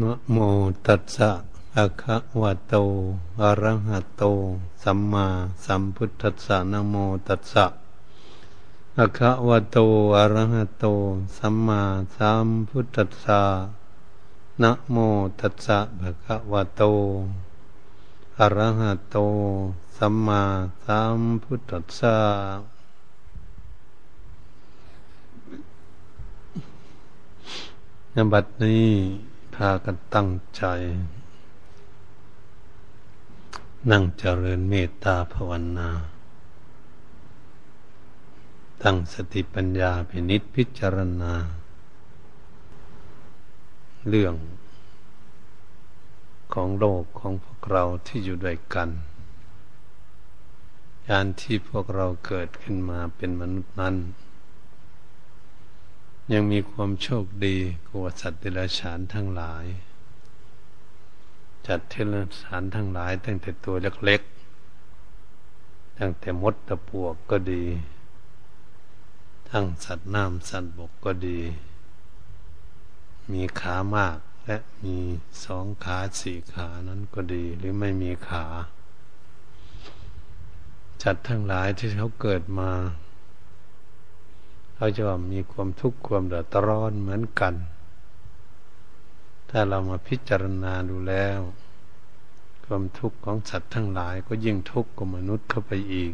นะโมตัสสะอะคะวะโต อะระหะโต สัมมาสัมพุทธัสสะนะโมตัสสะอะคะวะโต อะระหะโต สัมมาสัมพุทธัสสะนะโมตัสสะภะคะวะโต อะระหะโต สัมมาสัมพุทธัสสะนบัดนี้ากันตั้งใจ นั่งเจริญเมตตาภาวนา ตั้งสติปัญญาพินิษพิจารณา เรื่องของโลกของพวกเราที่อยู่ด้วยกันยานที่พวกเราเกิดขึ้นมาเป็นมนุษย์นั้น ยังมีความโชคดีกว่าสัตว์เดรัจฉานทั้งหลายจัดเทเลสานทั้งหลายตั้งแต่ตัวเล็กๆ ตั้งแต่มดตะปวกก็ดี ทั้งสัตว์น้ำสัตว์บกก็ดี มีขามากและมีสองขาสี่ขานั้นก็ดี หรือไม่มีขา จัดทั้งหลายที่เขาเกิดมา เขาจะมีความทุกข์ความเดือดร้อนเหมือนกัน ถ้าเรามาพิจารณาดูแล้ว ความทุกข์ของสัตว์ทั้งหลายก็ยิ่งทุกข์กว่ามนุษย์เข้าไปอีก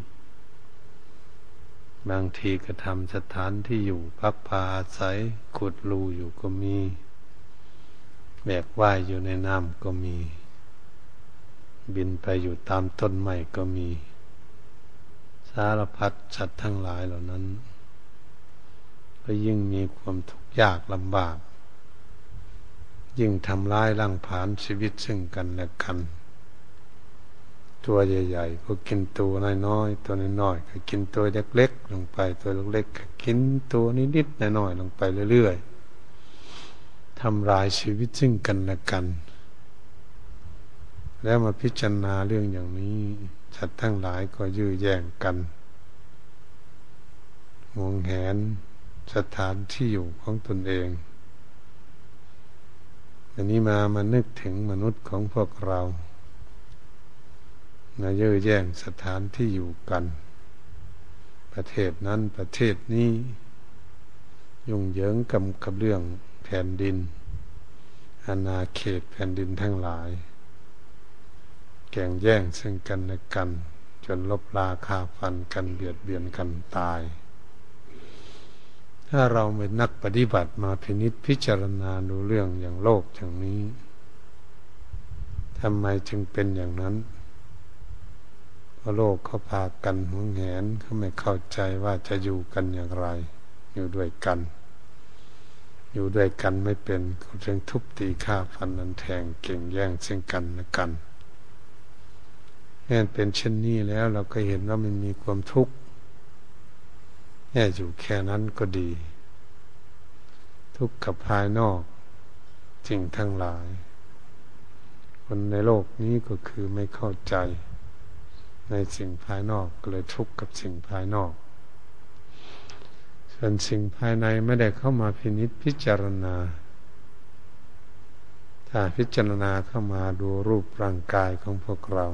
บางทีก็ทำสถานที่อยู่พักพาอาศัยขุดรูอยู่ก็มีแบกว่ายอยู่ในน้ำก็มี บินไปอยู่ตามต้นไม้ก็มี สารพัดสัตว์ทั้งหลายเหล่านั้น ก็ยิ่งมีความทุกข์ยากลำบาก ยิ่งทำร้ายร่างผานชีวิตซึ่งกันและกัน ตัวใหญ่ๆก็กินตัวน้อยๆตัวน้อยๆก็กินตัวเล็กๆลงไป ตัวเล็กๆก็กินตัวนิดๆน้อยๆลงไปเรื่อยๆทำลายชีวิตซึ่งกันและกัน แล้วมาพิจารณาเรื่องอย่างนี้สัตว์ทั้งหลายก็ยื้อแย่งกันมองแหน สถานที่อยู่ของตนเองอันนี้มามานึกถึงมนุษย์ของพวกเรามาเย่อแย่งสถานที่อยู่กัน ประเทศนั้นประเทศนี้ ยุ่งเหยิงกับกับเรื่องแผ่นดินอาณาเขตแผ่นดินทั้งหลาย แก่งแย่งซึ่งกันและกัน จนลบลาคาฟันกันเบียดเบียนกันตาย ถ้าเราเป็นนักปฏิบัติมาพินิษพิจารณาดูเรื่องอย่างโลกอย่างนี้ทำไมจึงเป็นอย่างนั้นเพราะโลกเขาพากันหวงแหนเขาไม่เข้าใจว่าจะอยู่กันอย่างไร อยู่ด้วยกัน อยู่ด้วยกันไม่เป็นเขาจึงทุบตีฆ่าฟันนันแทงเก่งแย่งซึ่งกันและกันนี่เป็นเช่นนี้แล้วเราก็เห็นว่ามันมีความทุกข์ แค่อยู่แค่นั้นก็ดี ทุกข์กับภายนอกสิ่งทั้งหลาย คนในโลกนี้ก็คือไม่เข้าใจ ในสิ่งภายนอกก็เลยทุกข์กับสิ่งภายนอก ส่วนสิ่งภายในไม่ได้เข้ามาพินิษพิจารณา ถ้าพิจารณาเข้ามาดูรูปร่างกายของพวกเรา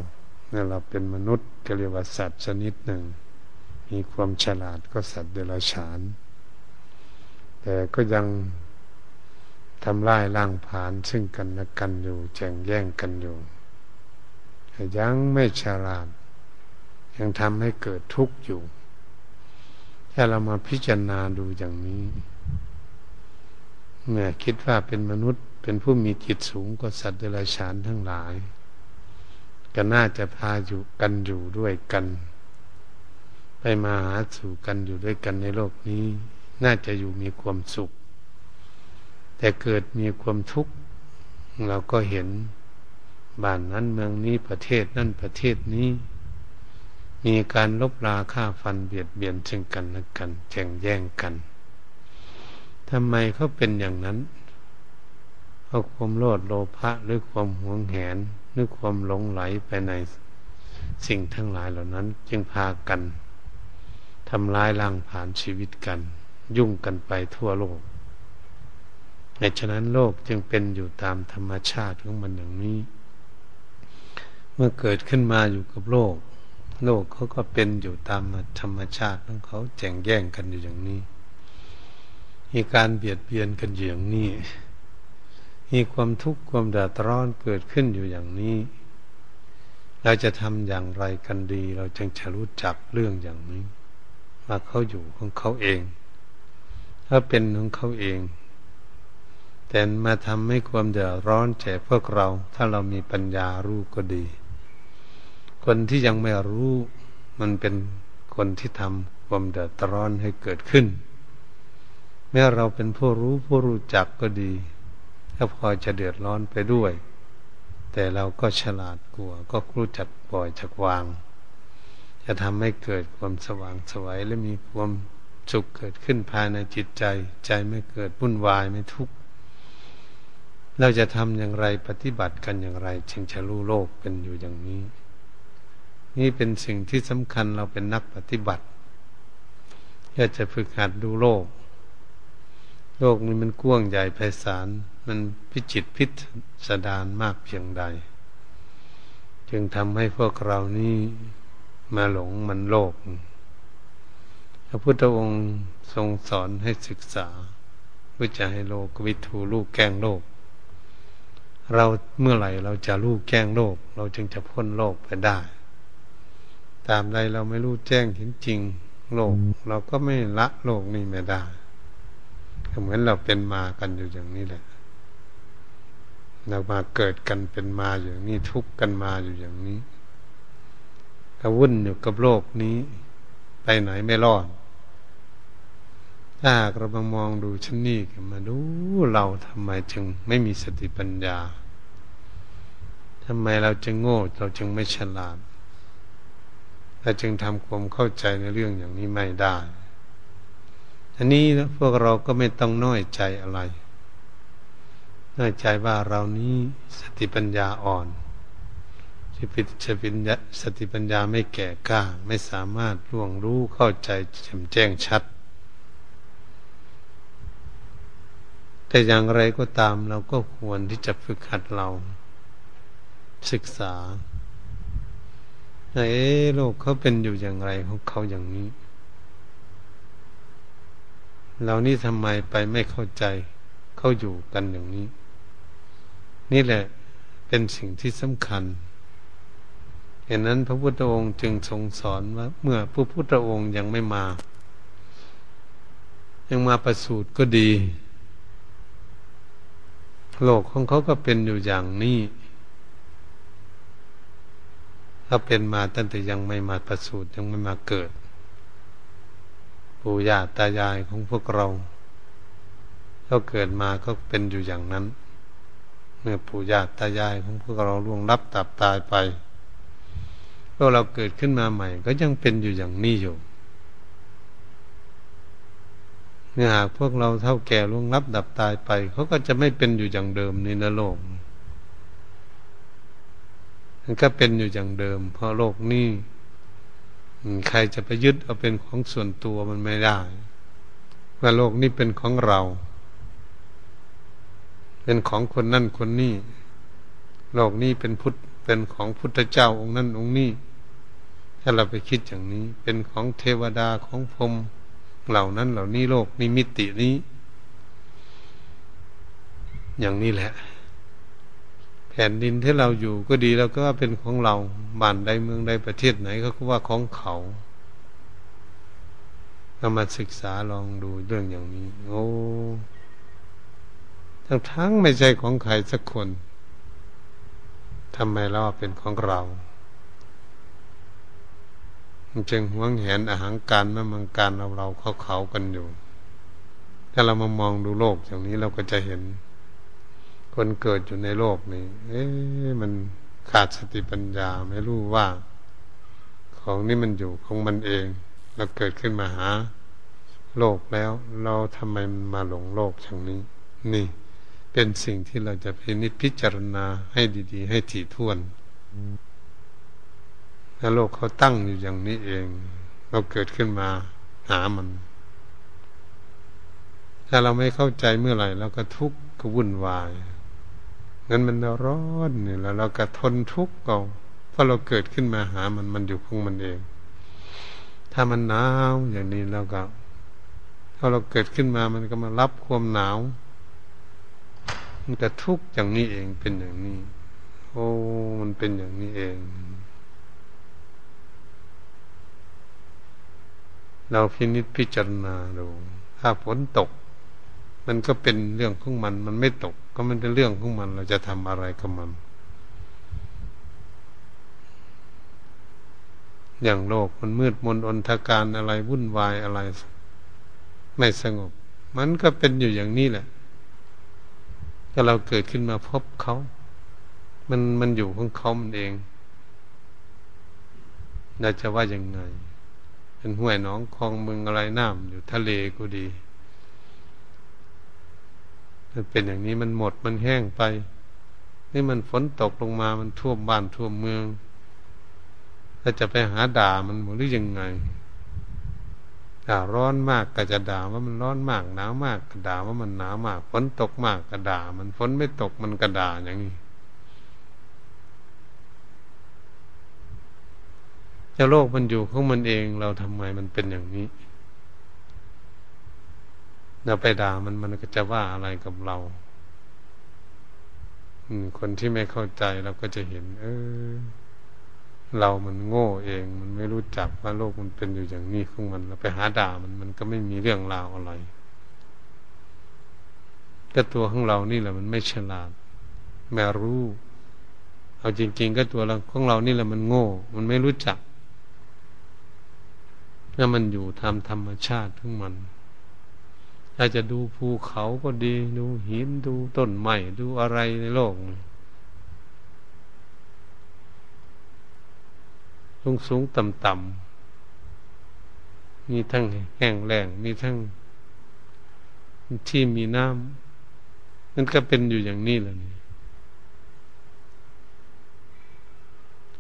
เนี่ยเราเป็นมนุษย์ก็เรียกว่าสัตว์ชนิดหนึ่ง มีความฉลาดก็สัตว์เดรัจฉาน แต่ก็ยังทำลายล่างผานซึ่งกันและกันอยู่แข่งแย่งกันอยู่ ยังไม่ฉลาด ยังทำให้เกิดทุกข์อยู่ ถ้าเรามาพิจารณาดูอย่างนี้เมื่อคิดว่าเป็นมนุษย์เป็นผู้มีจิตสูงกว่าสัตว์เดรัจฉานทั้งหลาย ก็น่าจะพาอยู่กันอยู่ด้วยกัน ไปมาหาสู่กันอยู่ด้วยกันในโลกนี้ น่าจะอยู่มีความสุข แต่เกิดมีความทุกข์เราก็เห็นบ้านนั้นเมืองนี้ประเทศนั่นประเทศนี้ มีการลบราค่าฟันเบียดเบียนซึ่งกันและกันแข่งแย่งกันทำไมเขาเป็นอย่างนั้นเพราะความโลดโลภะหรือความหวงแหนหรือความหลงไหลไปในสิ่งทั้งหลายเหล่านั้น จึงพากัน ทำลายล้างผ่านชีวิตกัน ยุ่งกันไปทั่วโลกแต่ฉะนั้นโลกจึงเป็นอยู่ตามธรรมชาติของมันอย่างนี้ เมื่อเกิดขึ้นมาอยู่กับโลก โลกเขาก็เป็นอยู่ตามธรรมชาติของเขาแจ่งแย่งกันอยู่อย่างนี้ มีการเบียดเบียนกันอยู่อย่างนี้ มีความทุกข์ความเดือดร้อนเกิดขึ้นอยู่อย่างนี้ เราจะทำอย่างไรกันดี เราจึงจะรู้จักเรื่องอย่างนี้ ว่าเขาอยู่ของเขาเองถ้าเป็นของเขาเอง แต่มาทำให้ความเดือดร้อนแก่พวกเรา ถ้าเรามีปัญญารู้ก็ดี คนที่ยังไม่รู้มันเป็นคนที่ทำความเดือดร้อนให้เกิดขึ้น แม้เราเป็นผู้รู้ผู้รู้จักก็ดีก็พอจะเดือดร้อนไปด้วย แต่เราก็ฉลาดกลัวก็รู้จักปล่อยจักวาง จะทำให้เกิดความสว่างสวัยและมีความสุขเกิดขึ้นภายในจิตใจ ใจไม่เกิดวุ่นวายไม่ทุกข์เราจะทำอย่างไรปฏิบัติกันอย่างไรจึงจะรู้โลกเป็นอยู่อย่างนี้ นี่เป็นสิ่งที่สำคัญเราเป็นนักปฏิบัติอยากจะฝึกหัดดูโลก โลกนี้มันกว้างใหญ่ไพศาลมันพิจิตพิสดารมากเพียงใด จึงทำให้พวกเรานี่ มาหลงมันโลกพระพุทธองค์ทรงสอนให้ศึกษาเพื่อจะให้โลกวิถูลูกแกงโลก เราเมื่อไหร่เราจะรู้แจ้งโลก เราจึงจะพ้นโลกไปได้ ตามใดเราไม่รู้แจ้งเห็นจริงโลก เราก็ไม่ละโลกนี้ไม่ได้เหมือนเราเป็นมากันอยู่อย่างนี้แหละเรามาเกิดกันเป็นมาอย่างนี้ทุกข์กันมาอยู่อย่างนี้ ก็วุ่นอยู่กับโลกนี้ ไปไหนไม่รอดถ้าเรามามองดูชั้นนี้มาดูเราทำไมจึงไม่มีสติปัญญาทำไมเราจึงโง่เราจึงไม่ฉลาดเราจึงทำความเข้าใจในเรื่องอย่างนี้ไม่ได้อันนี้พวกเราก็ไม่ต้องน้อยใจอะไร น้อยใจว่าเรานี้สติปัญญาอ่อน สติปัญญาสติปัญญาไม่แก่กล้า ไม่สามารถล่วงรู้เข้าใจแจ่มแจ้งชัด แต่อย่างไรก็ตามเราก็ควรที่จะฝึกหัดเรา ศึกษาเอ๊โลกเขาเป็นอยู่อย่างไรของเขาอย่างนี้ เรานี่ทำไมไปไม่เข้าใจเขาอยู่กันอย่างนี้ นี่แหละเป็นสิ่งที่สำคัญ เหตุนั้นพระพุทธองค์จึงทรงสอนว่า เมื่อพระพุทธองค์ยังไม่มา ยังมาประสูติก็ดี โลกของเขาก็เป็นอยู่อย่างนี้ถ้าเป็นมาตั้งแต่ยังไม่มาประสูติยังไม่มาเกิด ปู่ย่าตายายของพวกเราเราเกิดมาก็เป็นอยู่อย่างนั้น เมื่อปู่ย่าตายายของพวกเราล่วงลับตับตายไป พวกเราเกิดขึ้นมาใหม่ ก็ยังเป็นอยู่อย่างนี้อยู่เนื่อหากพวกเราเท่าแก่ล่วงลับดับตายไปเขาก็จะไม่เป็นอยู่อย่างเดิมในนโลกมันก็เป็นอยู่อย่างเดิม เพราะโลกนี้ใครจะไปยึดเอาเป็นของส่วนตัวมันไม่ได้ว่าโลกนี้เป็นของเรา เป็นของคนนั่นคนนี้โลกนี้เป็นพุทธเป็นของพุทธเจ้าองค์นั้นองค์นี้ ถ้าเราไปคิดอย่างนี้ เป็นของเทวดาของพรมเหล่านั้นเหล่านี้โลกนี้มิตินี้ อย่างนี้แหละ แผ่นดินที่เราอยู่ก็ดีแล้วก็ว่าเป็นของเราบ้านใดเมืองใดประเทศไหนก็ว่าของเขาเรามาศึกษาลองดูเรื่องอย่างนี้ โอ้ทั้งทั้งไม่ใช่ของใครสักคนทำไมเราเป็นของเรา จึงหวงแหนอาหารการมามังการเราเราเขาเขากันอยู่ ถ้าเรามามองดูโลกอย่างนี้เราก็จะเห็น คนเกิดอยู่ในโลกนี้ เอ๊ะมันขาดสติปัญญาไม่รู้ว่า ของนี้มันอยู่ของมันเอง เราเกิดขึ้นมาหา โลกแล้ว เราทำไมมาหลงโลกอย่างนี้ นี่เป็นสิ่งที่เราจะพินิจพิจารณาให้ดี ๆ ให้ถี่ถ้วน แล้วโลกเขาตั้งอยู่อย่างนี้เอง เราเกิดขึ้นมาหามัน ถ้าเราไม่เข้าใจเมื่อไหร่เราก็ทุกข์ก็วุ่นวายงั้นมันร้อนเนี่ยแล้วเราก็ทนทุกข์เอาเพราะเราเกิดขึ้นมาหามันมันอยู่ของมันเอง ถ้ามันหนาวอย่างนี้เราก็พอเราเกิดขึ้นมามันก็มารับความหนาว มันก็ทุกข์อย่างนี้เองเป็นอย่างนี้ โอ้ มันเป็นอย่างนี้เอง เราพินิจพิจารณาดูถ้าฝนตก มันก็เป็นเรื่องของมัน มันไม่ตก ก็มันเป็นเรื่องของมัน เราจะทำอะไรกับมัน อย่างโลกมันมืดมนอนทการอะไรวุ่นวายอะไร ไม่สงบ มันก็เป็นอยู่อย่างนี้แหละถ้าเราเกิดขึ้นมาพบเขา มันมันอยู่ของเขามันเองเราจะว่ายังไง เป็นห้วยหนองคลองเมืองอะไรน้ำอยู่ทะเลก็ดีมันเป็นอย่างนี้มันหมดมันแห้งไปนี่มันฝนตกลงมามันท่วมบ้านท่วมเมืองถ้าจะไปหาด่ามันหรือยังไงด่าร้อนมากก็จะด่าว่ามันร้อนมากหนาวมากก็ด่าว่ามันหนาวมากฝนตกมากก็ด่ามันฝนไม่ตกมันก็ด่าอย่างนี้ จะโลกมันอยู่ของมันเอง เราทำไมมันเป็นอย่างนี้เราไปด่ามันมันก็จะว่าอะไรกับเราคนที่ไม่เข้าใจเราก็จะเห็น เออ เรามันโง่เอง มันไม่รู้จักว่าโลกมันเป็นอยู่อย่างนี้ของมัน เราไปหาด่ามันมันก็ไม่มีเรื่องราวอะไรแต่ตัวของเรานี่แหละมันไม่ฉลาดแม่รู้ เอาจริง ๆ ก็ตัวเราของเรานี่แหละมันโง่ มันไม่รู้จัก ถ้ามันอยู่ทำธรรมชาติของมันอาจจะดูภูเขาก็ดี ดูหินดูต้นไม้ดูอะไรในโลกสูงสูงต่ำต่ำมีทั้งแห้งแล้งมีทั้งที่มีน้ำนั่นก็เป็นอยู่อย่างนี้แหละนี่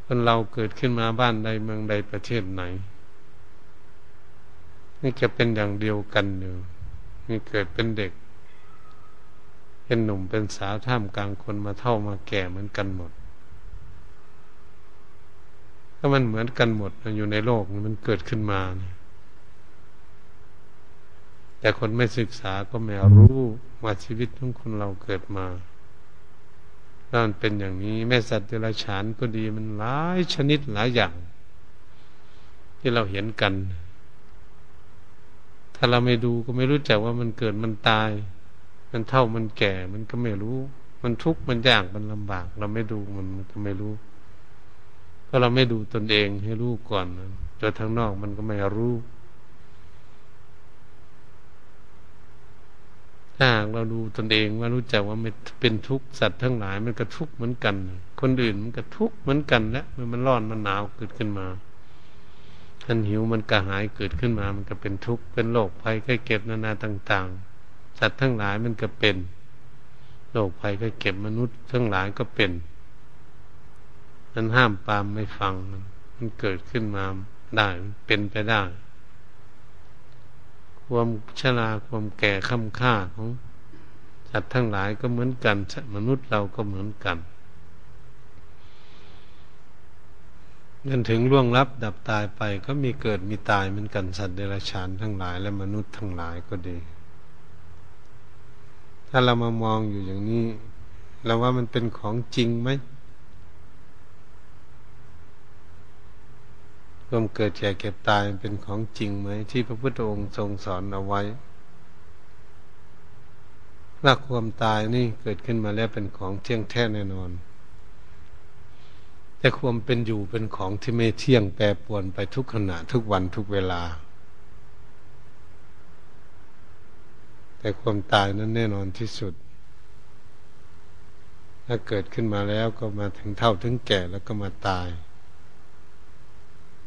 คนเราเกิดขึ้นมาบ้านใดเมืองใดประเทศไหน นี่จะเป็นอย่างเดียวกันอยู่นี่เกิดเป็นเด็ก เป็นหนุ่มเป็นสาวท่ามกลางคนมาเท่ามาแก่เหมือนกันหมดถ้ามันเหมือนกันหมดอยู่ในโลกมันเกิดขึ้นมาเนี่ยแต่คนไม่ศึกษาก็ไม่รู้ว่าชีวิตของคนเราเกิดมาแล้วมันเป็นอย่างนี้ แม่สัตว์เดรัจฉานก็ดีมันหลายชนิดหลายอย่าง ที่เราเห็นกัน ถ้าเราไม่ดูก็ไม่รู้จักว่ามันเกิดมันตาย มันเท่ามันแก่ มันก็ไม่รู้ มันทุกข์มันยากมันลำบาก เราไม่ดูมันมันก็ไม่รู้ถ้าเราไม่ดูตนเองให้รู้ก่อนจนทางนอกมันก็ไม่รู้ถ้าเราดูตนเองว่ารู้จักว่ามันเป็นทุกข์สัตว์ทั้งหลาย มันก็ทุกข์เหมือนกัน คนอื่นมันก็ทุกข์เหมือนกันและมันร้อนมันหนาวเกิดขึ้นมา ท่านหิวมันกระหายเกิดขึ้นมา มันก็เป็นทุกข์เป็นโรคภัยไข้เจ็บนานาต่าง ๆ สัตว์ทั้งหลายมันก็เป็นโรคภัยไข้เจ็บมนุษย์ ทั้งหลายก็เป็นมันห้ามปามไม่ฟังมันเกิดขึ้นมาได้เป็นไปได้ ความชราความแก่ค่ำค่าของสัตว์ทั้งหลายก็เหมือนกันมนุษย์เราก็เหมือนกัน จนถึงล่วงลับดับตายไปก็มีเกิดมีตายเหมือนกันสัตว์เดรัจฉานทั้งหลายและมนุษย์ทั้งหลายก็ดี ถ้าเรามามองอยู่อย่างนี้เราว่ามันเป็นของจริงไหมความเกิดแก่เก็บตายเป็นของจริงไหม ที่พระพุทธองค์ทรงสอนเอาไว้ถ้าความตายนี่เกิดขึ้นมาแล้วเป็นของเที่ยงแท้แน่นอน แต่ความเป็นอยู่เป็นของที่ไม่เที่ยงแปรปรวนไปทุกขณะทุกวันทุกเวลา แต่ความตายนั้นแน่นอนที่สุด ถ้าเกิดขึ้นมาแล้วก็มาถึงเท่าถึงแก่แล้วก็มาตาย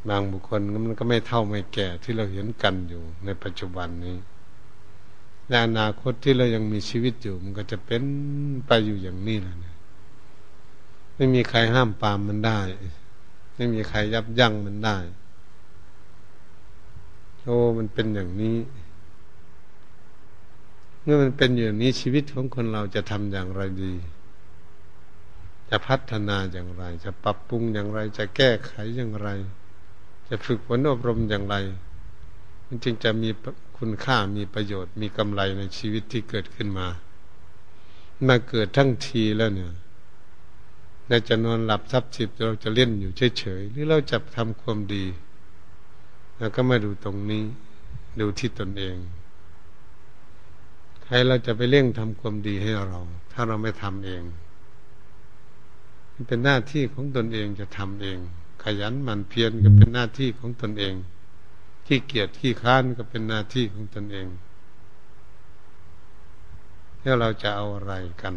บางบุคคลมันก็ไม่เท่าไม่แก่ที่เราเห็นกันอยู่ในปัจจุบันนี้ในอนาคตที่เรายังมีชีวิตอยู่ มันก็จะเป็นไปอยู่อย่างนี้แหละ ไม่มีใครห้ามปามมันได้ ไม่มีใครยับยั้งมันได้ โอ้มันเป็นอย่างนี้ เมื่อมันเป็นอย่างนี้ชีวิตของคนเราจะทำอย่างไรดี จะพัฒนาอย่างไร จะปรับปรุงอย่างไร จะแก้ไขอย่างไร จะฝึกฝนอบรมอย่างไร มันจึงจะมีคุณค่ามีประโยชน์มีกำไรในชีวิตที่เกิดขึ้นมา มาเกิดทั้งทีแล้วเนี่ย เราจะนอนหลับทับสิบเราจะเล่นอยู่เฉยๆหรือเราจะทำความดีแล้วก็มาดูตรงนี้ ดูที่ตนเอง ใครเราจะไปเร่งทำความดีให้เรา ถ้าเราไม่ทำเอง มันเป็นหน้าที่ของตนเองจะทำเอง ขยันหมั่นเพียรก็เป็นหน้าที่ของตนเองขี้เกียจขี้ค้านก็เป็นหน้าที่ของตนเองแล้วเราจะเอาอะไรกัน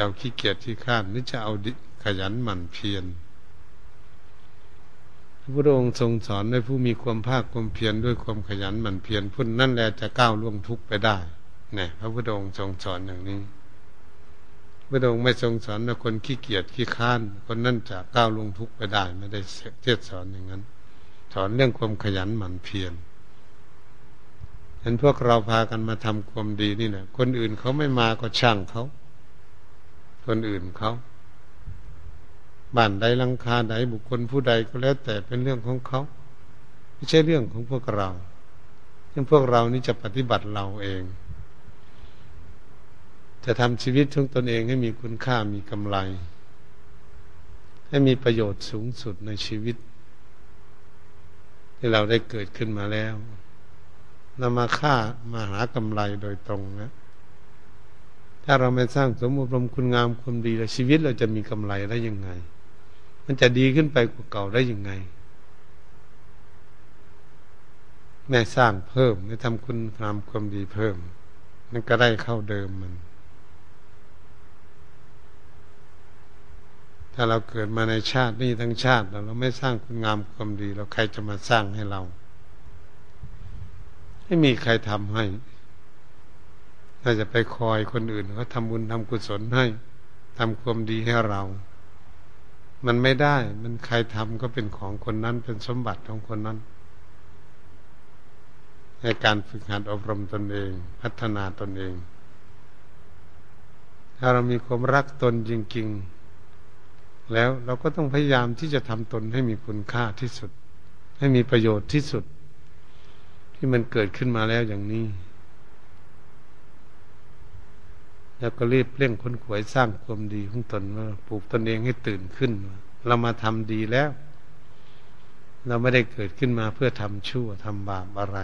จะเอาขี้เกียจขี้ข้านหรือจะเอาขยันหมั่นเพียรพระพุทธองค์ทรงสอนให้ผู้มีความภาคความเพียรด้วยความขยันหมั่นเพียรพุ่นนั่นแหละจะก้าวล่วงทุกข์ไปได้เนี่ยพระพุทธองค์ทรงสอนอย่างนี้พระองค์ไม่ทรงสอนว่าคนขี้เกียจขี้ข้านคนนั่นจะก้าวล่วงทุกข์ไปได้ ไม่ได้เทศสอนอย่างนั้น สอนเรื่องความขยันหมั่นเพียรเห็นพวกเราพากันมาทำความดีนี่นะคนอื่นเขาไม่มาก็ช่างเขา คนอื่นเขาบ้านใดลังคาใดบุคคลผู้ใดก็แล้ว แต่เป็นเรื่องของเขาไม่ใช่เรื่องของพวกเราซึ่งพวกเรานี่จะปฏิบัติเราเอง จะทำชีวิตของตนเองให้มีคุณค่ามีกำไร ให้มีประโยชน์สูงสุดในชีวิต ที่เราได้เกิดขึ้นมาแล้วนำมาค่ามาหากำไรโดยตรงนะ ถ้าเราไม่สร้างสมบูรณ์คุณงามความดีแล้วชีวิตเราจะมีกำไรได้ยังไง มันจะดีขึ้นไปกว่าเก่าได้ยังไงแม่สร้างเพิ่มไม่ทำคุณงามความดีเพิ่ม มันก็ได้เข้าเดิมมัน ถ้าเราเกิดมาในชาตินี้ทั้งชาติเราไม่สร้างคุณงามความดี เราใครจะมาสร้างให้เรา ไม่มีใครทำให้ ถ้าจะไปคอยคนอื่นเขาทำบุญทำกุศลให้ทำความดีให้เรา มันไม่ได้ มันใครทำก็เป็นของคนนั้น เป็นสมบัติของคนนั้นในการฝึกหัดอบรมตนเอง พัฒนาตนเอง ถ้าเรามีความรักตนจริง ๆ แล้วเราก็ต้องพยายามที่จะทำตนให้มีคุณค่าที่สุด ให้มีประโยชน์ที่สุด ที่มันเกิดขึ้นมาแล้วอย่างนี้ แล้วก็รีบเร่งค้นขวยสร้างความดีของตนว่าปลูกตนเองให้ตื่นขึ้น เรามาทำดีแล้ว เราไม่ได้เกิดขึ้นมาเพื่อทำชั่วทำบาปอะไร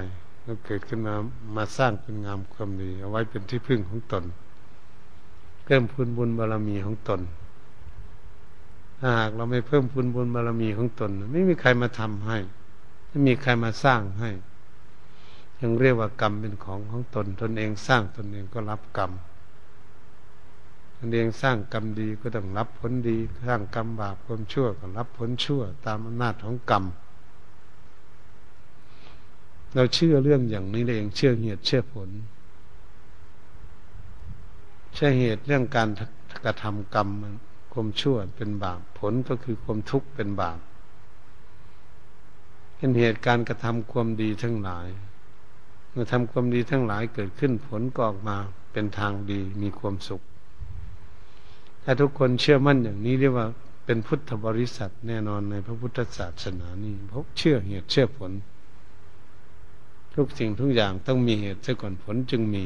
เราเกิดขึ้นมามาสร้างคุณงามความดี เอาไว้เป็นที่พึ่งของตนเพิ่มพูนบุญบารรมีของตนหากเราไม่เพิ่มพูนบุญบารรมีของตน ไม่มีใครมาทำให้ไม่มีใครมาสร้างให้ยังเรียกว่ากรรมเป็นของของตน ตนเองสร้างตนเองก็รับกรรม เองสร้างกรรมดีก็ต้องรับผลดี สร้างกรรมบาปความชั่วก็รับผลชั่ว ตามอำนาจของกรรม เราเชื่อเรื่องอย่างนี้เองเชื่อเหตุเชื่อผลใช่เหตุเรื่องการกระทำกรรมความชั่วเป็นบาปผลก็คือความทุกข์เป็นบาปเป็นเหตุการกระทำความดีทั้งหลายเมื่อทำความดีทั้งหลายเกิดขึ้นผลก็ออกมาเป็นทางดีมีความสุข ถ้าทุกคนเชื่อมั่นอย่างนี้เรียกว่าเป็นพุทธบริษัทแน่นอนในพระพุทธศาสนานี้เพราะเชื่อเหตุเชื่อผล ทุกสิ่งทุกอย่างต้องมีเหตุซะก่อนผลจึงมี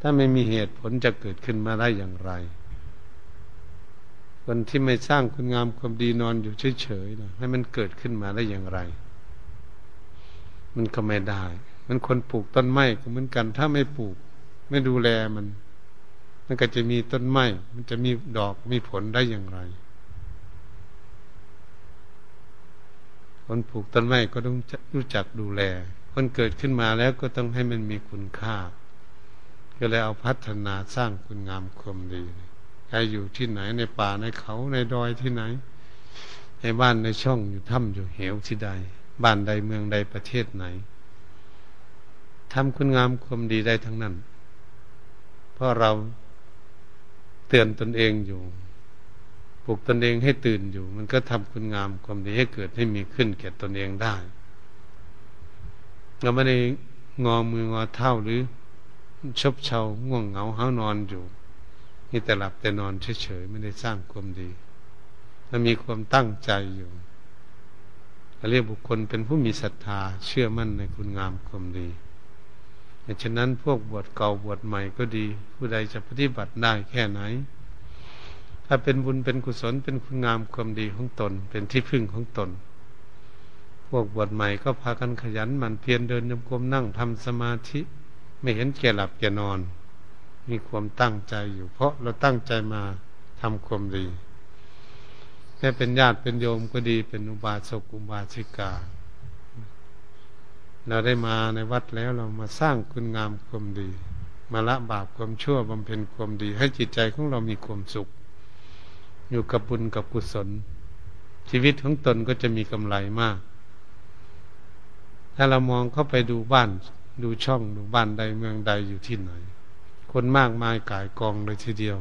ถ้าไม่มีเหตุผลจะเกิดขึ้นมาได้อย่างไร คนที่ไม่สร้างคุณงามความดีนอนอยู่เฉยๆนะให้มันเกิดขึ้นมาได้อย่างไร มันก็ไม่ได้ มันคนปลูกต้นไม้ก็เหมือนกัน ถ้าไม่ปลูก ไม่ดูแลมัน มันก็จะมีต้นไม้มันจะมีดอกมีผลได้อย่างไร คนปลูกต้นไม้ก็ต้องรู้จักดูแล คนเกิดขึ้นมาแล้วก็ต้องให้มันมีคุณค่า ก็เลยเอาพัฒนาสร้างคุณงามความดีใครอยู่ที่ไหนในป่าในเขาในดอยที่ไหน ในบ้านในช่องอยู่ถ้ำอยู่เหวที่ใด บ้านใดเมืองใดประเทศไหนทำคุณงามความดีได้ทั้งนั้น เพราะเรา เตือนตนเองอยู่ปลุกตนเองให้ตื่นอยู่ มันก็ทำคุณงามความดีให้เกิดให้มีขึ้นแก่ตนเองได้เราไม่ได้งอมืองอเท้าหรือชบเชาง่วงเหงาห้านอนอยู่นี่แต่หลับแต่นอนเฉยๆไม่ได้สร้างความดีมันมีความตั้งใจอยู่เรียกบุคคลเป็นผู้มีศรัทธาเชื่อมั่นในคุณงามความดี ดังนั้นพวกบวชเก่าบวชใหม่ก็ดี ผู้ใดจะปฏิบัติได้แค่ไหน ถ้าเป็นบุญเป็นกุศลเป็นคุณงามความดีของตน เป็นที่พึ่งของตน พวกบวชใหม่ก็พากันขยันหมั่นเพียรเดินยมกลมนั่งทำสมาธิ ไม่เห็นแก่หลับแก่นอน มีความตั้งใจอยู่ เพราะเราตั้งใจมาทำความดีแค่เป็นญาติเป็นโยมก็ดีเป็นอุบาสกอุบาสิกา เราได้มาในวัดแล้วเรามาสร้างคุณงามความดี มาละบาปความชั่วบำเพ็ญความดี ให้จิตใจของเรามีความสุข อยู่กับบุญกับกุศล ชีวิตของตนก็จะมีกำไรมาก ถ้าเรามองเข้าไปดูบ้าน ดูช่องดูบ้านใดเมืองใดอยู่ที่ไหน คนมากมายกายกองเลยทีเดียว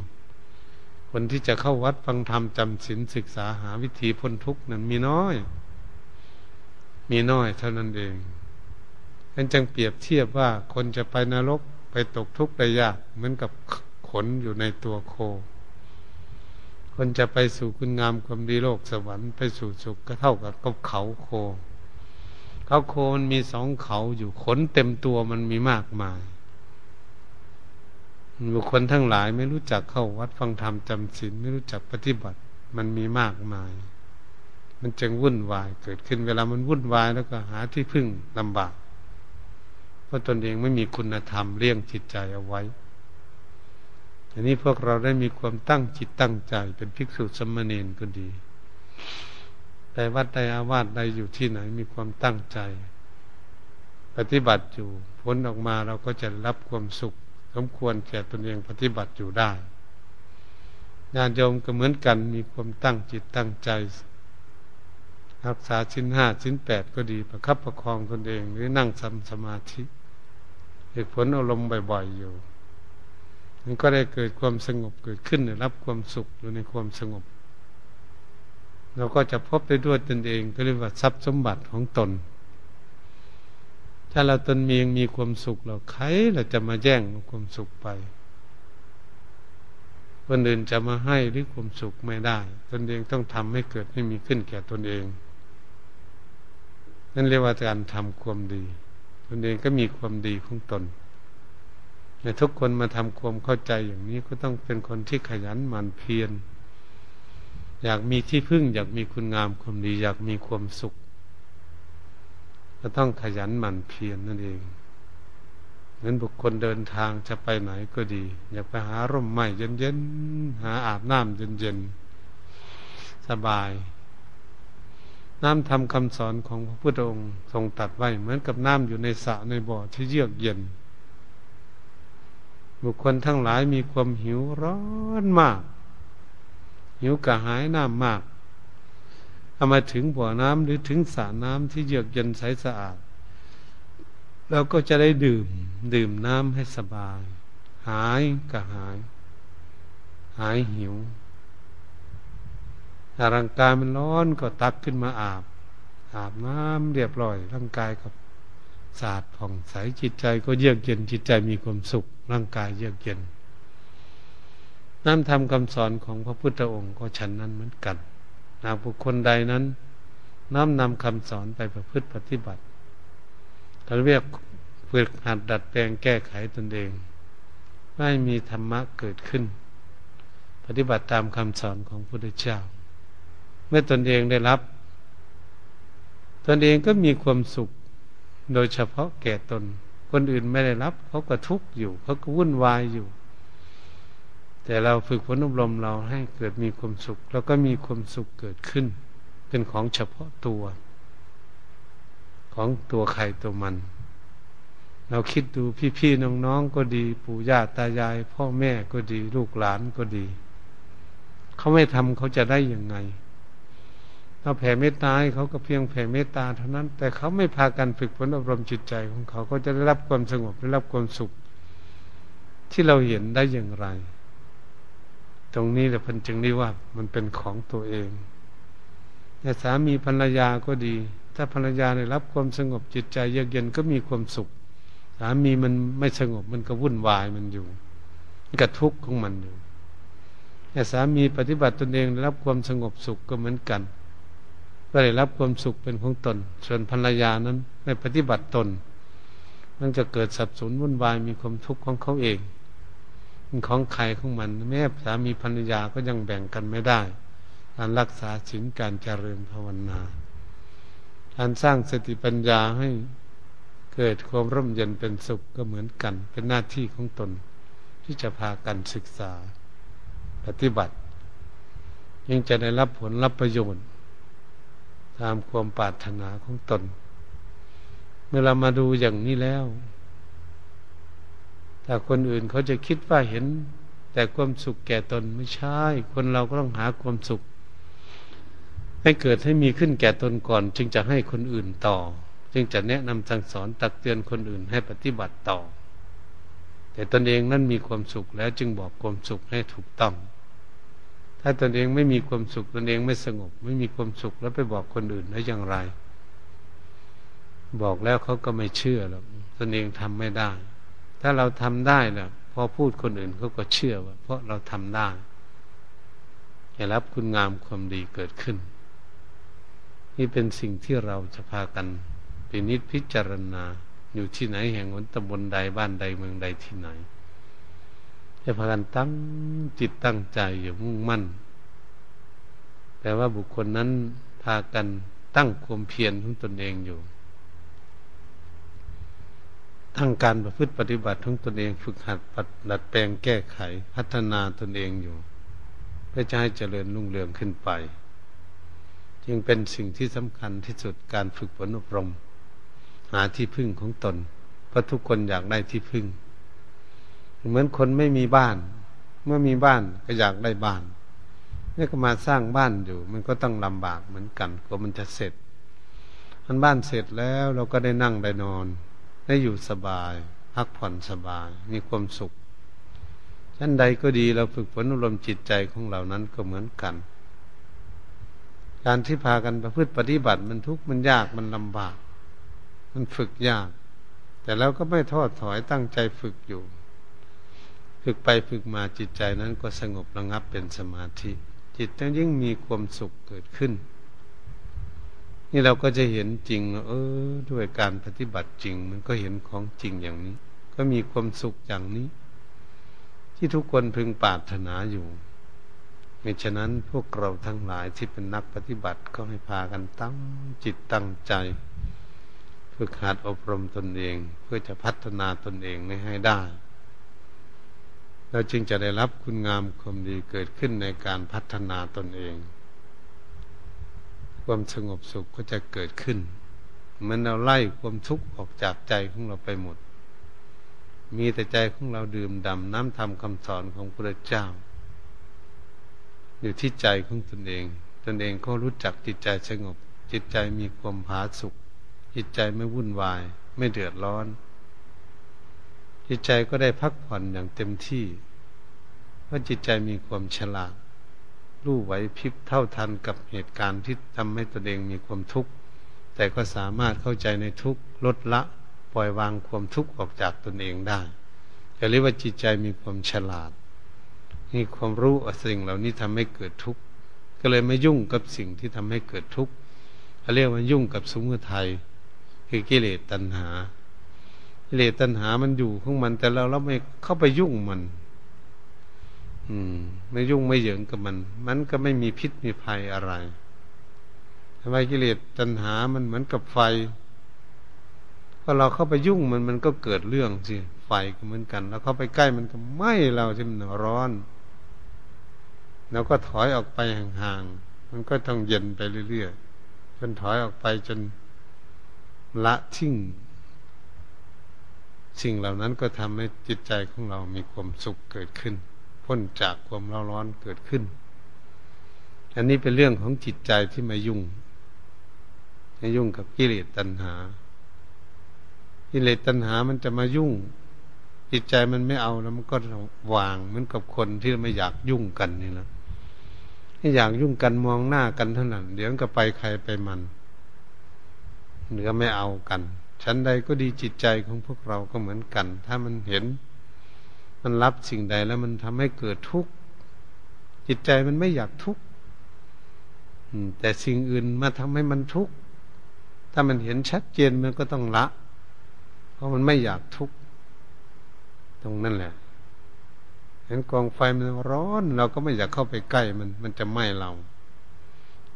คนที่จะเข้าวัดฟังธรรมจำศีลศึกษาหาวิธีพ้นทุกข์นั้นมีน้อย มีน้อยเท่านั้นเอง นั่นจึงเปรียบเทียบว่าคนจะไปนรกไปตกทุกข์ได้ยากเหมือนกับขนอยู่ในตัวโค คนจะไปสู่คุณงามความดีโลกสวรรค์ไปสู่สุขก็เท่ากับกับเขาโค เขาโคมันมีสองเขาอยู่ขนเต็มตัวมันมีมากมายบุคคลทั้งหลายไม่รู้จักเข้าวัดฟังธรรมจำศีลไม่รู้จักปฏิบัติ มันมีมากมาย มันจึงวุ่นวายเกิดขึ้นเวลามันวุ่นวายแล้วก็หาที่พึ่งลำบาก เพราะตนเองไม่มีคุณธรรมเลี้ยงจิตใจเอาไว้อันนี้พวกเราได้มีความตั้งจิตตั้งใจ เป็นภิกษุสมณีนก็ดีแต่วัดใดอาวาสใดอยู่ที่ไหนมีความตั้งใจ ปฏิบัติอยู่ผลออกมาเราก็จะรับความสุข สมควรแก่ตนเองปฏิบัติอยู่ได้ญาติโยมก็เหมือนกันมีความตั้งจิตตั้งใจ รักษาชิ้นห้าชิ้นแปดก็ดีประคับประคองตนเองหรือนั่งทำสมาธิเหตุผลอารมณ์บ่อยๆอยู่มันก็ได้เกิดความสงบเกิดขึ้นรับความสุขอยู่ในความสงบ เราก็จะพบได้ด้วยตนเองก็เรียกว่าทรัพย์สมบัติของตน ถ้าเราตนมียังมีความสุขเราใครเราจะมาแย่งความสุขไปคนอื่นจะมาให้หรือความสุขไม่ได้ ตนเองต้องทำให้เกิดให้มีขึ้นแก่ตนเอง นั่นเรียกว่าการทำความดี ตนเองก็มีความดีของตนในทุกคนมาทำความเข้าใจอย่างนี้ก็ต้องเป็นคนที่ขยันหมั่นเพียรอยากมีที่พึ่ง อยากมีคุณงามความดี อยากมีความสุข ก็ต้องขยันหมั่นเพียรนนั่นเองเหมือนบุคคลเดินทางจะไปไหนก็ดี อยากไปหาร่มไม้เย็นๆหาอาบน้ำเย็นๆสบาย น้ำทำคำสอนของพระพุทธองค์ทรงตัดไว้ เหมือนกับน้ำอยู่ในสระในบ่อที่เยือกเย็น บุคคลทั้งหลายมีความหิวร้อนมาก หิวกระหายน้ำมากเอามาถึงบ่อน้ำหรือถึงสระน้ำที่เยือกเย็นใสสะอาดเราก็จะได้ดื่ม ดื่มน้ำให้สบาย หายก็หาย หายหิว ถ้าร่างกายมันร้อนก็ตักขึ้นมาอาบ อาบน้ำเรียบร้อย ร่างกายก็สะอาดผ่องใสจิตใจก็เยือกเย็นจิตใจมีความสุข ร่างกายเยือกเย็นน้ำทำคำสอนของพระพุทธองค์ก็ฉันนั้นเหมือนกันหากบุคคลใดนั้น น้อมนำคำสอนไปประพฤติปฏิบัติเราเรียกฝึกหัดดัดแปลงแก้ไขตนเองไม่มีธรรมะเกิดขึ้น ปฏิบัติตามคำสอนของพระพุทธเจ้า เมื่อตนเองได้รับ ตนเองก็มีความสุข โดยเฉพาะแก่ตน คนอื่นไม่ได้รับ เขาก็ทุกข์อยู่ เขาก็วุ่นวายอยู่ แต่เราฝึกฝนอบรมเราให้เกิดมีความสุข แล้วก็มีความสุขเกิดขึ้น เป็นของเฉพาะตัว ของตัวใครตัวมัน เราคิดดูพี่ๆน้องๆก็ดี ปู่ย่าตายาย พ่อแม่ก็ดี ลูกหลานก็ดี เขาไม่ทำเขาจะได้ยังไง เราแผ่เมตตาเขาก็เพียงแผ่เมตตาเท่านั้น แต่เขาไม่พากันฝึกฝนอบรมจิตใจของเขาก็จะได้รับความสงบได้รับความสุข ที่เราเห็นได้อย่างไร ตรงนี้แหละพันจึงนี้ว่ามันเป็นของตัวเองแต่สามีภรรยาก็ดี ถ้าภรรยาได้รับความสงบจิตใจเยือกเย็นก็มีความสุข สามีมันไม่สงบมันก็วุ่นวายมันอยู่มันก็ทุกข์ของมันอยู่แต่สามีปฏิบัติตนเองได้รับความสงบสุขก็เหมือนกัน ก็ได้รับความสุขเป็นของตน ส่วนภรรยานั้นไม่ปฏิบัติตน มันจะเกิดสับสนวุ่นวายมีความทุกข์ของเขาเองของใครของมัน แม่สามีภรรยาก็ยังแบ่งกันไม่ได้การรักษาศีลการเจริญภาวนาการสร้างสติปัญญาให้เกิดความร่มเย็นเป็นสุขก็เหมือนกัน เป็นหน้าที่ของตน ที่จะพากันศึกษา ปฏิบัติ ยังจะได้รับผลรับประโยชน์ ตามความปรารถนาของตน เมื่อเรามาดูอย่างนี้แล้วถ้าคนอื่นเขาจะคิดว่าเห็น แต่ความสุขแก่ตนไม่ใช่ คนเราก็ต้องหาความสุข ให้เกิดให้มีขึ้นแก่ตนก่อน จึงจะให้คนอื่นต่อ จึงจะแนะนำสั่งสอนตักเตือนคนอื่นให้ปฏิบัติต่อ แต่ตนเองนั้นมีความสุขแล้วจึงบอกความสุขให้ถูกต้อง ถ้าตนเองไม่มีความสุขตนเองไม่สงบ ไม่มีความสุขแล้วไปบอกคนอื่นได้อย่างไร บอกแล้วเขาก็ไม่เชื่อหรอกตนเองทำไม่ได้ ถ้าเราทำได้นะพอพูดคนอื่นเขาก็เชื่อว่า เพราะเราทำได้จะรับคุณงามความดีเกิดขึ้น นี่เป็นสิ่งที่เราจะพากันเป็นนิจพิจารณาอยู่ที่ไหนแห่งวันตำบลใดบ้านใดเมืองใดที่ไหน จะพากันตั้งจิตตั้งใจอย่ามุ่งมั่น แต่ว่าบุคคลนั้นพากันตั้งความเพียรของตนเองอยู่ ทั้งการประพฤติปฏิบัติของตนเองฝึกหัดปัดดัดแปลงแก้ไขพัฒนาตนเองอยู่ เพื่อจะให้เจริญรุ่งเรืองขึ้นไป จึงเป็นสิ่งที่สำคัญที่สุดการฝึกฝนอบรม หาที่พึ่งของตนเพราะทุกคนอยากได้ที่พึ่ง เหมือนคนไม่มีบ้าน เมื่อมีบ้านก็อยากได้บ้านนี่ก็มาสร้างบ้านอยู่ มันก็ต้องลำบากเหมือนกันกว่ามันจะเสร็จมันบ้านเสร็จแล้วเราก็ได้นั่งได้นอน ได้อยู่สบาย พักผ่อนสบาย มีความสุขชั้นใดก็ดีเราฝึกฝนอารมณ์จิตใจของเรานั้นก็เหมือนกัน การที่พากันประพฤติปฏิบัติมันทุกข์มันยากมันลำบาก มันฝึกยาก แต่เราก็ไม่ทอดถอยตั้งใจฝึกอยู่ ฝึกไปฝึกมาจิตใจนั้นก็สงบระงับเป็นสมาธิ จิตนั้นยิ่งมีความสุขเกิดขึ้น นี่เราก็จะเห็นจริง เออ ด้วยการปฏิบัติจริง มันก็เห็นของจริงอย่างนี้ ก็มีความสุขอย่างนี้ ที่ทุกคนพึงปรารถนาอยู่ฉะนั้นพวกเราทั้งหลายที่เป็นนักปฏิบัติก็ให้พากันตั้งจิตตั้งใจฝึกหัดอบรมตนเอง เพื่อจะพัฒนาตนเองให้ได้ เราจึงจะได้รับคุณงามความดีเกิดขึ้นในการพัฒนาตนเอง ความสงบสุขก็จะเกิดขึ้น มันเราไล่ความทุกข์ออกจากใจของเราไปหมด มีแต่ใจของเราดื่มดำน้ำธรรมคำสอนของพระเจ้า อยู่ที่ใจของตนเอง ตนเองก็รู้จักจิตใจสงบ จิตใจมีความผาสุขจิตใจไม่วุ่นวาย ไม่เดือดร้อน จิตใจก็ได้พักผ่อนอย่างเต็มที่เพราะจิตใจมีความฉลาดรู้ไหวพริบเท่าทันกับเหตุการณ์ที่ทำให้ตนเองมีความทุกข์แต่ก็สามารถเข้าใจในทุกข์ลดละ ปล่อยวางความทุกข์ออกจากตนเองได้จะเรียกว่าจิตใจมีความฉลาด มีความรู้สิ่งเหล่านี้ทำให้เกิดทุกข์ก็เลยไม่ยุ่งกับสิ่งที่ทำให้เกิดทุกข์เขาเรียกว่ายุ่งกับสมุทัยคือกิเลสตัณหา กิเลสตัณหามันอยู่ของมัน แต่เราเราไม่เข้าไปยุ่งมัน อืม ไม่ยุ่งไม่เหยิงกับมัน มันก็ไม่มีพิษมีภัยอะไรทำไมกิเลสตัณหามันเหมือนกับไฟพอเราเข้าไปยุ่งมันมันก็เกิดเรื่องสิไฟก็เหมือนกัน แล้วเข้าไปใกล้มันก็ไหม้เราที่มันร้อนเราก็ถอยออกไปห่างๆ มันก็ต้องเย็นไปเรื่อยๆ จนถอยออกไปจนละทิ้ง สิ่งเหล่านั้นก็ทำให้จิตใจของเรามีความสุขเกิดขึ้น พ้นจากความร้อนร้อนเกิดขึ้น อันนี้เป็นเรื่องของจิตใจที่มายุ่งมายุ่งกับกิเลสตัณหา กิเลสตัณหามันจะมายุ่ง จิตใจมันไม่เอาแล้วมันก็วางเหมือนกับคนที่ไม่อยากยุ่งกันนี่นะไม่อยากยุ่งกันมองหน้ากันเท่านั้นเดี๋ยวก็ไปใครไปมันเหนือไม่เอากัน ชั้นใดก็ดีจิตใจของพวกเราก็เหมือนกัน ถ้ามันเห็น มันรับสิ่งใดแล้วมันทำให้เกิดทุกข์จิตใจมันไม่อยากทุกข์แต่สิ่งอื่นมาทำให้มันทุกข์ถ้ามันเห็นชัดเจนมันก็ต้องละ เพราะมันไม่อยากทุกข์ตรงนั้นแหละเห็นกองไฟมันร้อน เราก็ไม่อยากเข้าไปใกล้มัน มันจะไหม้เรา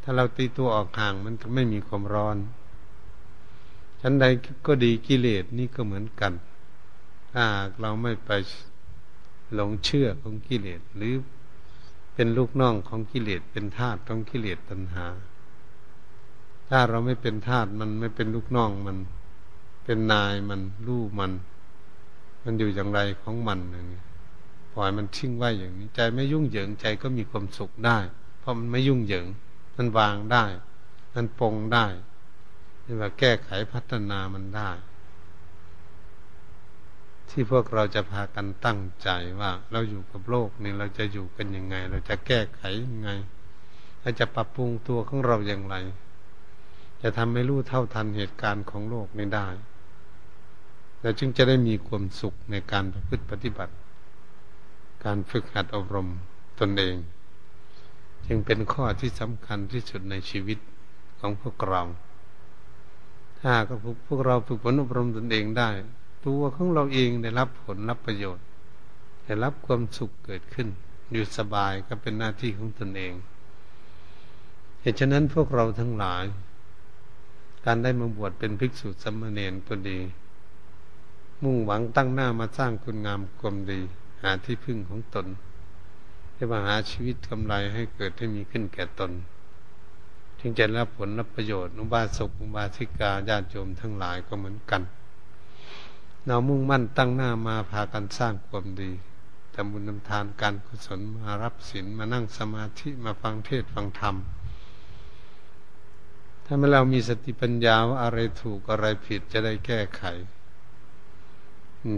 ถ้าเราตีตัวออกห่างมันก็ไม่มีความร้อน ชั้นใดก็ดีกิเลสนี่ก็เหมือนกัน ถ้าเราไม่ไปหลงเชื่อของกิเลสหรือเป็นลูกน้องของกิเลสเป็นทาสของกิเลสตัณหา ถ้าเราไม่เป็นทาสมันไม่เป็นลูกน้องมัน เป็นนายมันลูกมัน มันอยู่อย่างไรของมันอย่างนี้ปล่อยมันทิ้งไว้อย่างนี้ ใจไม่ยุ่งเหยิงใจก็มีความสุขได้ เพราะมันไม่ยุ่งเหยิง มันวางได้ มันปรงได้ ที่ว่าแก้ไขพัฒนามันได้ ที่พวกเราจะพากันตั้งใจว่า เราอยู่กับโลกนี่เราจะอยู่กันยังไง เราจะแก้ไขยังไงเราจะปรับปรุงตัวของเราอย่างไร จะทำให้รู้เท่าทันเหตุการณ์ของโลกนี้ได้เราจึงจะได้มีความสุขในการประพฤติปฏิบัติ การฝึกหัดอบรมตนเอง จึงเป็นข้อที่สำคัญที่สุดในชีวิตของพวกเรา ถ้าก็พวกเราฝึกฝนอบรมตนเองได้ ตัวของเราเองได้รับผลรับประโยชน์ได้รับความสุขเกิดขึ้น อยู่สบายก็เป็นหน้าที่ของตนเองเหตุฉะนั้นพวกเราทั้งหลาย การได้มาบวชเป็นภิกษุสมมาเนรก็ดี มุ่งหวังตั้งหน้ามาสร้างคุณงามความดี หาที่พึ่งของตนให้มาหาชีวิตกำไรให้เกิดให้มีขึ้นแก่ตน จึงจะรับผลรับประโยชน์ อุบาสกอุบาสิกาญาติโยมทั้งหลายก็เหมือนกัน เรามุ่งมั่นตั้งหน้ามาพากันสร้างความดีทำบุญทำทานการกุศลมารับศีลมานั่งสมาธิมาฟังเทศฟังธรรมถ้าเมื่อเรามีสติปัญญาว่าอะไรถูกอะไรผิดจะได้แก้ไข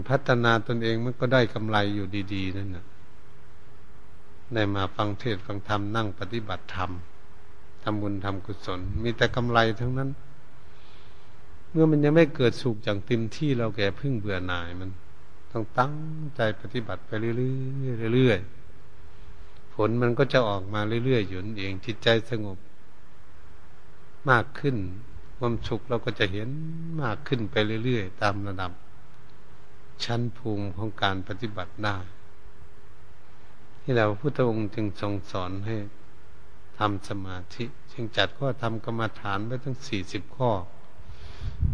พัฒนาตนเองมันก็ได้กำไรอยู่ดี ๆ นั่นนะได้มาฟังเทศฟังธรรมนั่งปฏิบัติธรรม ทำบุญทำกุศล มีแต่กำไรทั้งนั้น เมื่อมันยังไม่เกิดสุขอย่างเต็มที่เราแก่พึ่งเบื่อหน่ายมัน ต้องตั้งใจปฏิบัติไปเรื่อยๆเรื่อยๆผลมันก็จะออกมาเรื่อยๆอยู่เองจิตใจสงบ มากขึ้นความสุขเราก็จะเห็นมากขึ้นไปเรื่อยๆตามระดับ ชั้นภูมิของการปฏิบัติได้ที่เราพุทธองค์จึงทรงสอนให้ ทำสมาธิ จึงจัดข้อทำกรรมฐานไว้ทั้งสี่สิบข้อ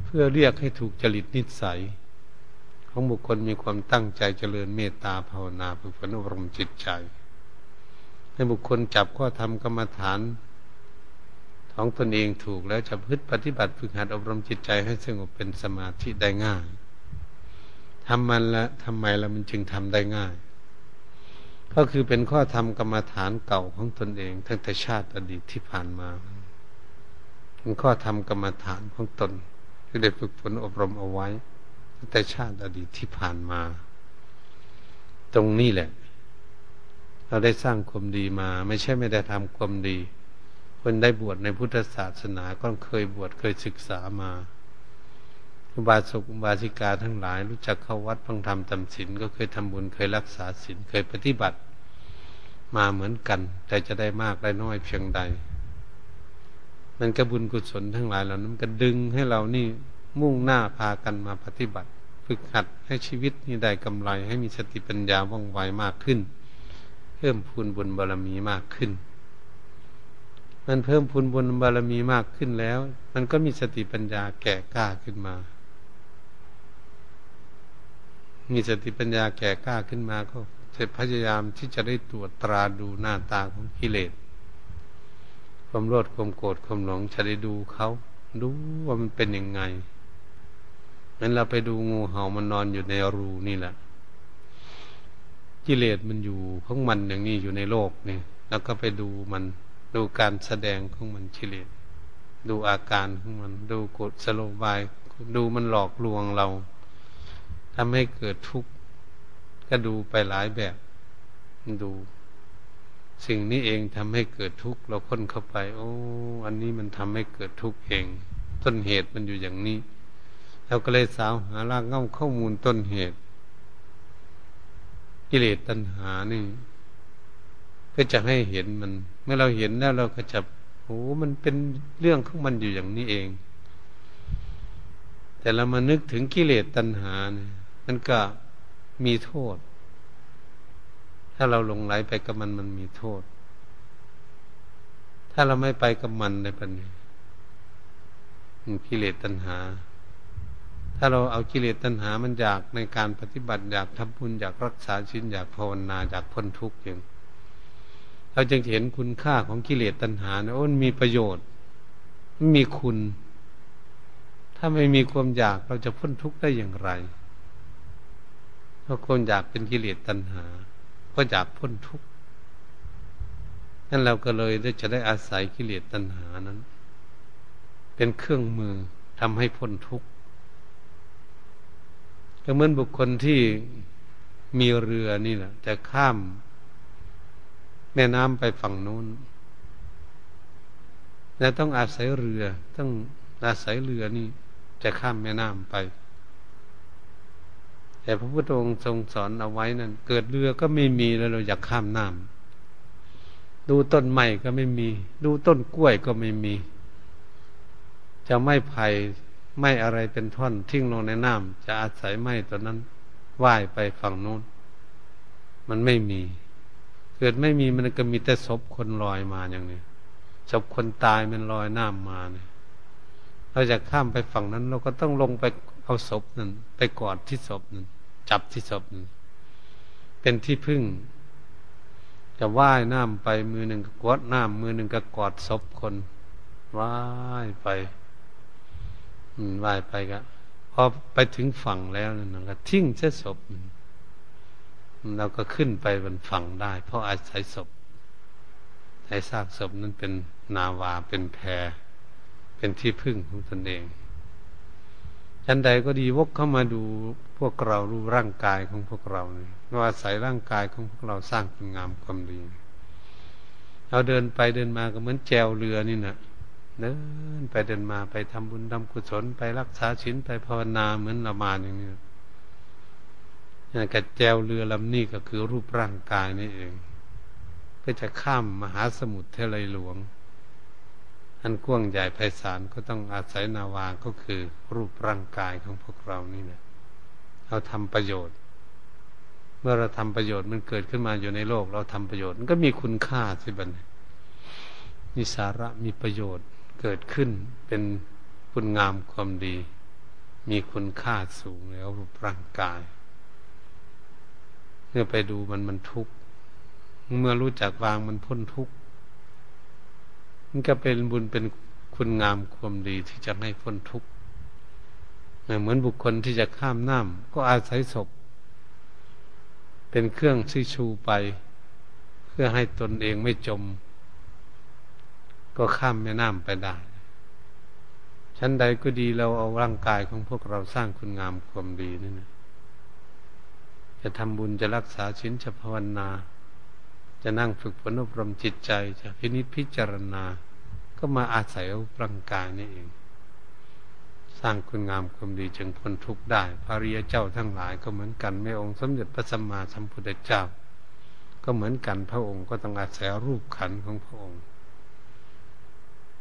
เพื่อเรียกให้ถูกจริตนิสัย ของบุคคลมีความตั้งใจเจริญเมตตาภาวนาฝึกฝนอบรมจิตใจ ให้บุคคลจับข้อทำกรรมฐานของตนเองถูกแล้วจะพึ่งปฏิบัติฝึกหัดอบรมจิตใจให้สงบเป็นสมาธิได้ง่ายทำมันละทำไมละมันจึงทำได้ง่าย ก็คือเป็นข้อธรรมกรรมฐานเก่าของตนเองตั้งแต่ชาติอดีตที่ผ่านมาเป็นข้อธรรมกรรมฐานของตน ที่ได้ฝึกฝนอบรมเอาไว้ตั้งแต่ชาติอดีตที่ผ่านมา ตรงนี้แหละ เราได้สร้างความดีมา ไม่ใช่ไม่ได้ทำความดี คนได้บวชในพุทธศาสนาก็เคยบวชเคยศึกษามา อุบาสกอุบาสิกาทั้งหลาย รู้จักเข้าวัดฟังธรรมจำศีลก็เคยทำบุญเคยรักษาศีลเคยปฏิบัติ มาเหมือนกัน แต่จะได้มากได้น้อยเพียงใด มันกระบุญกุศลทั้งหลายเหล่านั้นก็ดึงให้เรานี่มุ่งหน้าพากันมาปฏิบัติ ฝึกหัดให้ชีวิตนี้ได้กำไร ให้มีสติปัญญาว่องไวมากขึ้น เพิ่มพูนบุญบารมีมากขึ้น มันเพิ่มพูนบุญบารมีมากขึ้นแล้ว มันก็มีสติปัญญาแก่กล้าขึ้นมา มีสติปัญญาแก่กล้าขึ้นมาก็จะพยายามที่จะได้ตรวจตราดูหน้าตาของกิเลสความโลดความโกรธความหลงจะได้ดูเขาดูว่ามันเป็นยังไงงั้นเราไปดูงูเห่ามันนอนอยู่ในรูนี่แหละกิเลสมันอยู่ของมันอย่างนี้อยู่ในโลกนี่แล้วก็ไปดูมันดูการแสดงของมันกิเลสดูอาการของมัน ดูกดสโลบาย ดูมันหลอกลวงเรา ทำให้เกิดทุกข์ก็ดูไปหลายแบบ ดู สิ่งนี้เองทำให้เกิดทุกข์เราค้นเข้าไป โอ้ อันนี้มันทำให้เกิดทุกข์เอง ต้นเหตุมันอยู่อย่างนี้เราก็เลยสาวหารากเง่าข้อมูลต้นเหตุ กิเลสตัณหานี่ก็จะให้เห็นมัน เมื่อเราเห็นแล้วเราก็จะโอ้มันเป็นเรื่องของมันอยู่อย่างนี้เอง แต่เรามานึกถึงกิเลสตัณหาเนี่ย มันก็มีโทษ ถ้าเราหลงไหลไปกับมันมันมีโทษ ถ้าเราไม่ไปกับมันในปัญญากิเลสตัณหา ถ้าเราเอากิเลสตัณหามันอยากในการปฏิบัติอยากทำบุญอยากรักษาชิ้นอยากภาวนาอยากพ้นทุกข์อย่างเราจึงเห็นคุณค่าของกิเลสตัณหาเนี่ยโอ้มันมีประโยชน์มันมีคุณ ถ้าไม่มีความอยากเราจะพ้นทุกข์ได้อย่างไร เพราะคนอยากเป็นกิเลสตัณหา ก็อยากพ้นทุกข์นั่นเราก็เลยจะได้อาศัยกิเลสตัณหานั้น เป็นเครื่องมือทำให้พ้นทุกข์ก็เหมือนบุคคลที่มีเรือนี่แหละจะข้าม แม่น้ำไปฝั่งนู้นแล้วต้องอาศัยเรือ ต้องอาศัยเรือนี่ จะข้ามแม่น้ำไป แต่พระพุทธองค์ทรงสอนเอาไว้นั่นเกิดเรือก็ไม่มีแล้วเราอยากข้ามน้ำดูต้นไม้ก็ไม่มี ดูต้นกล้วยก็ไม่มี จะไม่ไผ่ไม่อะไรเป็นท่อนทิ้งลงในน้ำจะอาศัยไม้ตัวนั้นว่ายไปฝั่งโน้น มันไม่มี เกิดไม่มีมันก็มีแต่ศพคนลอยมาอย่างนี้ศพคนตายมันลอยน้ำมาเนี่ยเราจะข้ามไปฝั่งนั้น เราก็ต้องลงไปเอาศพนั้นไปกอดที่ศพนั้น จับที่ศพเป็นที่พึ่ง จะว่ายน้ำไปมือหนึ่งก็กอดน้ำมือหนึ่งก็กอดศพคนว่ายไปว่ายไปก็พอไปถึงฝั่งแล้วนั่นก็ทิ้งเส้ศพเราก็ขึ้นไปบนฝั่งได้ เพราะอาศัยศพใช้ซากศพนั้นเป็นนาวาเป็นแพรเป็นที่พึ่งของตนเองชันใดก็ดีวกเข้ามาดู พวกเรารู้ร่างกายของพวกเราเนี่ยเราอาศัยร่างกายของพวกเราสร้างคุณงามความดี เราเดินไปเดินมาก็เหมือนแจวเรือนี่นะเดินไปเดินมาไปทำบุญทำกุศลไปรักษาศีลไปภาวนาเหมือนเรามานอย่างนี้กระแจวเรือลำนี้ก็คือรูปร่างกายนี่เองเพื่อจะข้ามมหาสมุทรเทเลหลวง อันกว้างใหญ่ไพศาลก็ต้องอาศัยนาวาก็คือรูปร่างกายของพวกเรานี่นะ เราทำประโยชน์ เมื่อเราทำประโยชน์มันเกิดขึ้นมาอยู่ในโลก เราทำประโยชน์มันก็มีคุณค่าสิบันมีสาระมีประโยชน์เกิดขึ้นเป็นคุณงามความดี มีคุณค่าสูงแล้วรูปร่างกาย เมื่อไปดูมันมันทุกข์เมื่อรู้จักวางมันพ้นทุกข์มันก็เป็นบุญเป็นคุณงามความดีที่จะให้พ้นทุกข์ เหมือนบุคคลที่จะข้ามน้ำก็อาศัยศพ เป็นเครื่องชี้ชูไป เพื่อให้ตนเองไม่จม ก็ข้ามแม่น้ำไปได้ ชั้นใดก็ดีเราเอาร่างกายของพวกเราสร้างคุณงามความดีนี่นะจะทำบุญจะรักษาชิ้นจะภาวนา จะนั่งฝึกฝนอบรมจิตใจ จะพินิจพิจารณา ก็มาอาศัยร่างกายนี่เอง สร้างคุณงามความดีจึงพ้นทุกข์ได้พระริยเจ้าทั้งหลายก็เหมือนกันแม่องค์สมเด็จพระสัมมาสัมพุทธเจ้า ก็เหมือนกันพระองค์ก็ต้องอาศัยรูปขันของพระองค์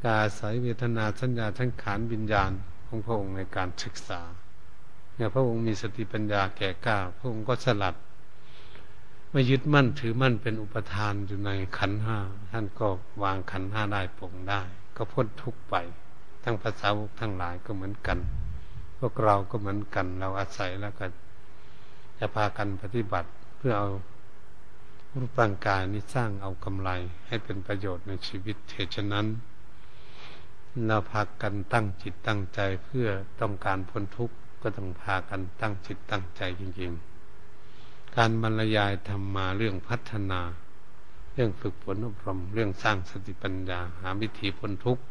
อาศัยเวทนาสัญญาทั้งขานวิญญาณของพระองค์ในการศึกษาเนี่ยพระองค์มีสติปัญญาแก่กล้าพระองค์ก็สลัดไม่ยึดมั่นถือมั่นเป็นอุปทานอยู่ในขันห้าท่านก็วางขันห้าได้ปลงได้ ก็พ้นทุกข์ไป ทั้งภาษาวกทั้งหลายก็เหมือนกัน พวกเราก็เหมือนกัน เราอาศัยแล้วก็จะพากันปฏิบัติเพื่อเอารูปร่างกายนี้สร้างเอากำไรให้เป็นประโยชน์ในชีวิตเหตุฉะนั้น เราพากันตั้งจิตตั้งใจเพื่อต้องการพ้นทุกข์ก็ต้องพากันตั้งจิตตั้งใจจริงๆ การบรรยายธรรมมาเรื่องพัฒนา เรื่องฝึกฝนอบรม เรื่องสร้างสติปัญญาหาวิธีพ้นทุกข์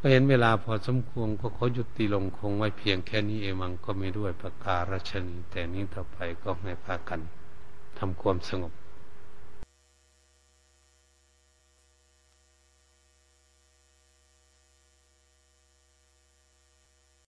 ก็เห็นเวลาพอสมควรก็ขอหยุดตีลงคงไว้เพียงแค่นี้เองมังก็ไม่ด้วยประการชนีแต่นี้ต่อไปก็ให้พากันทำความสงบ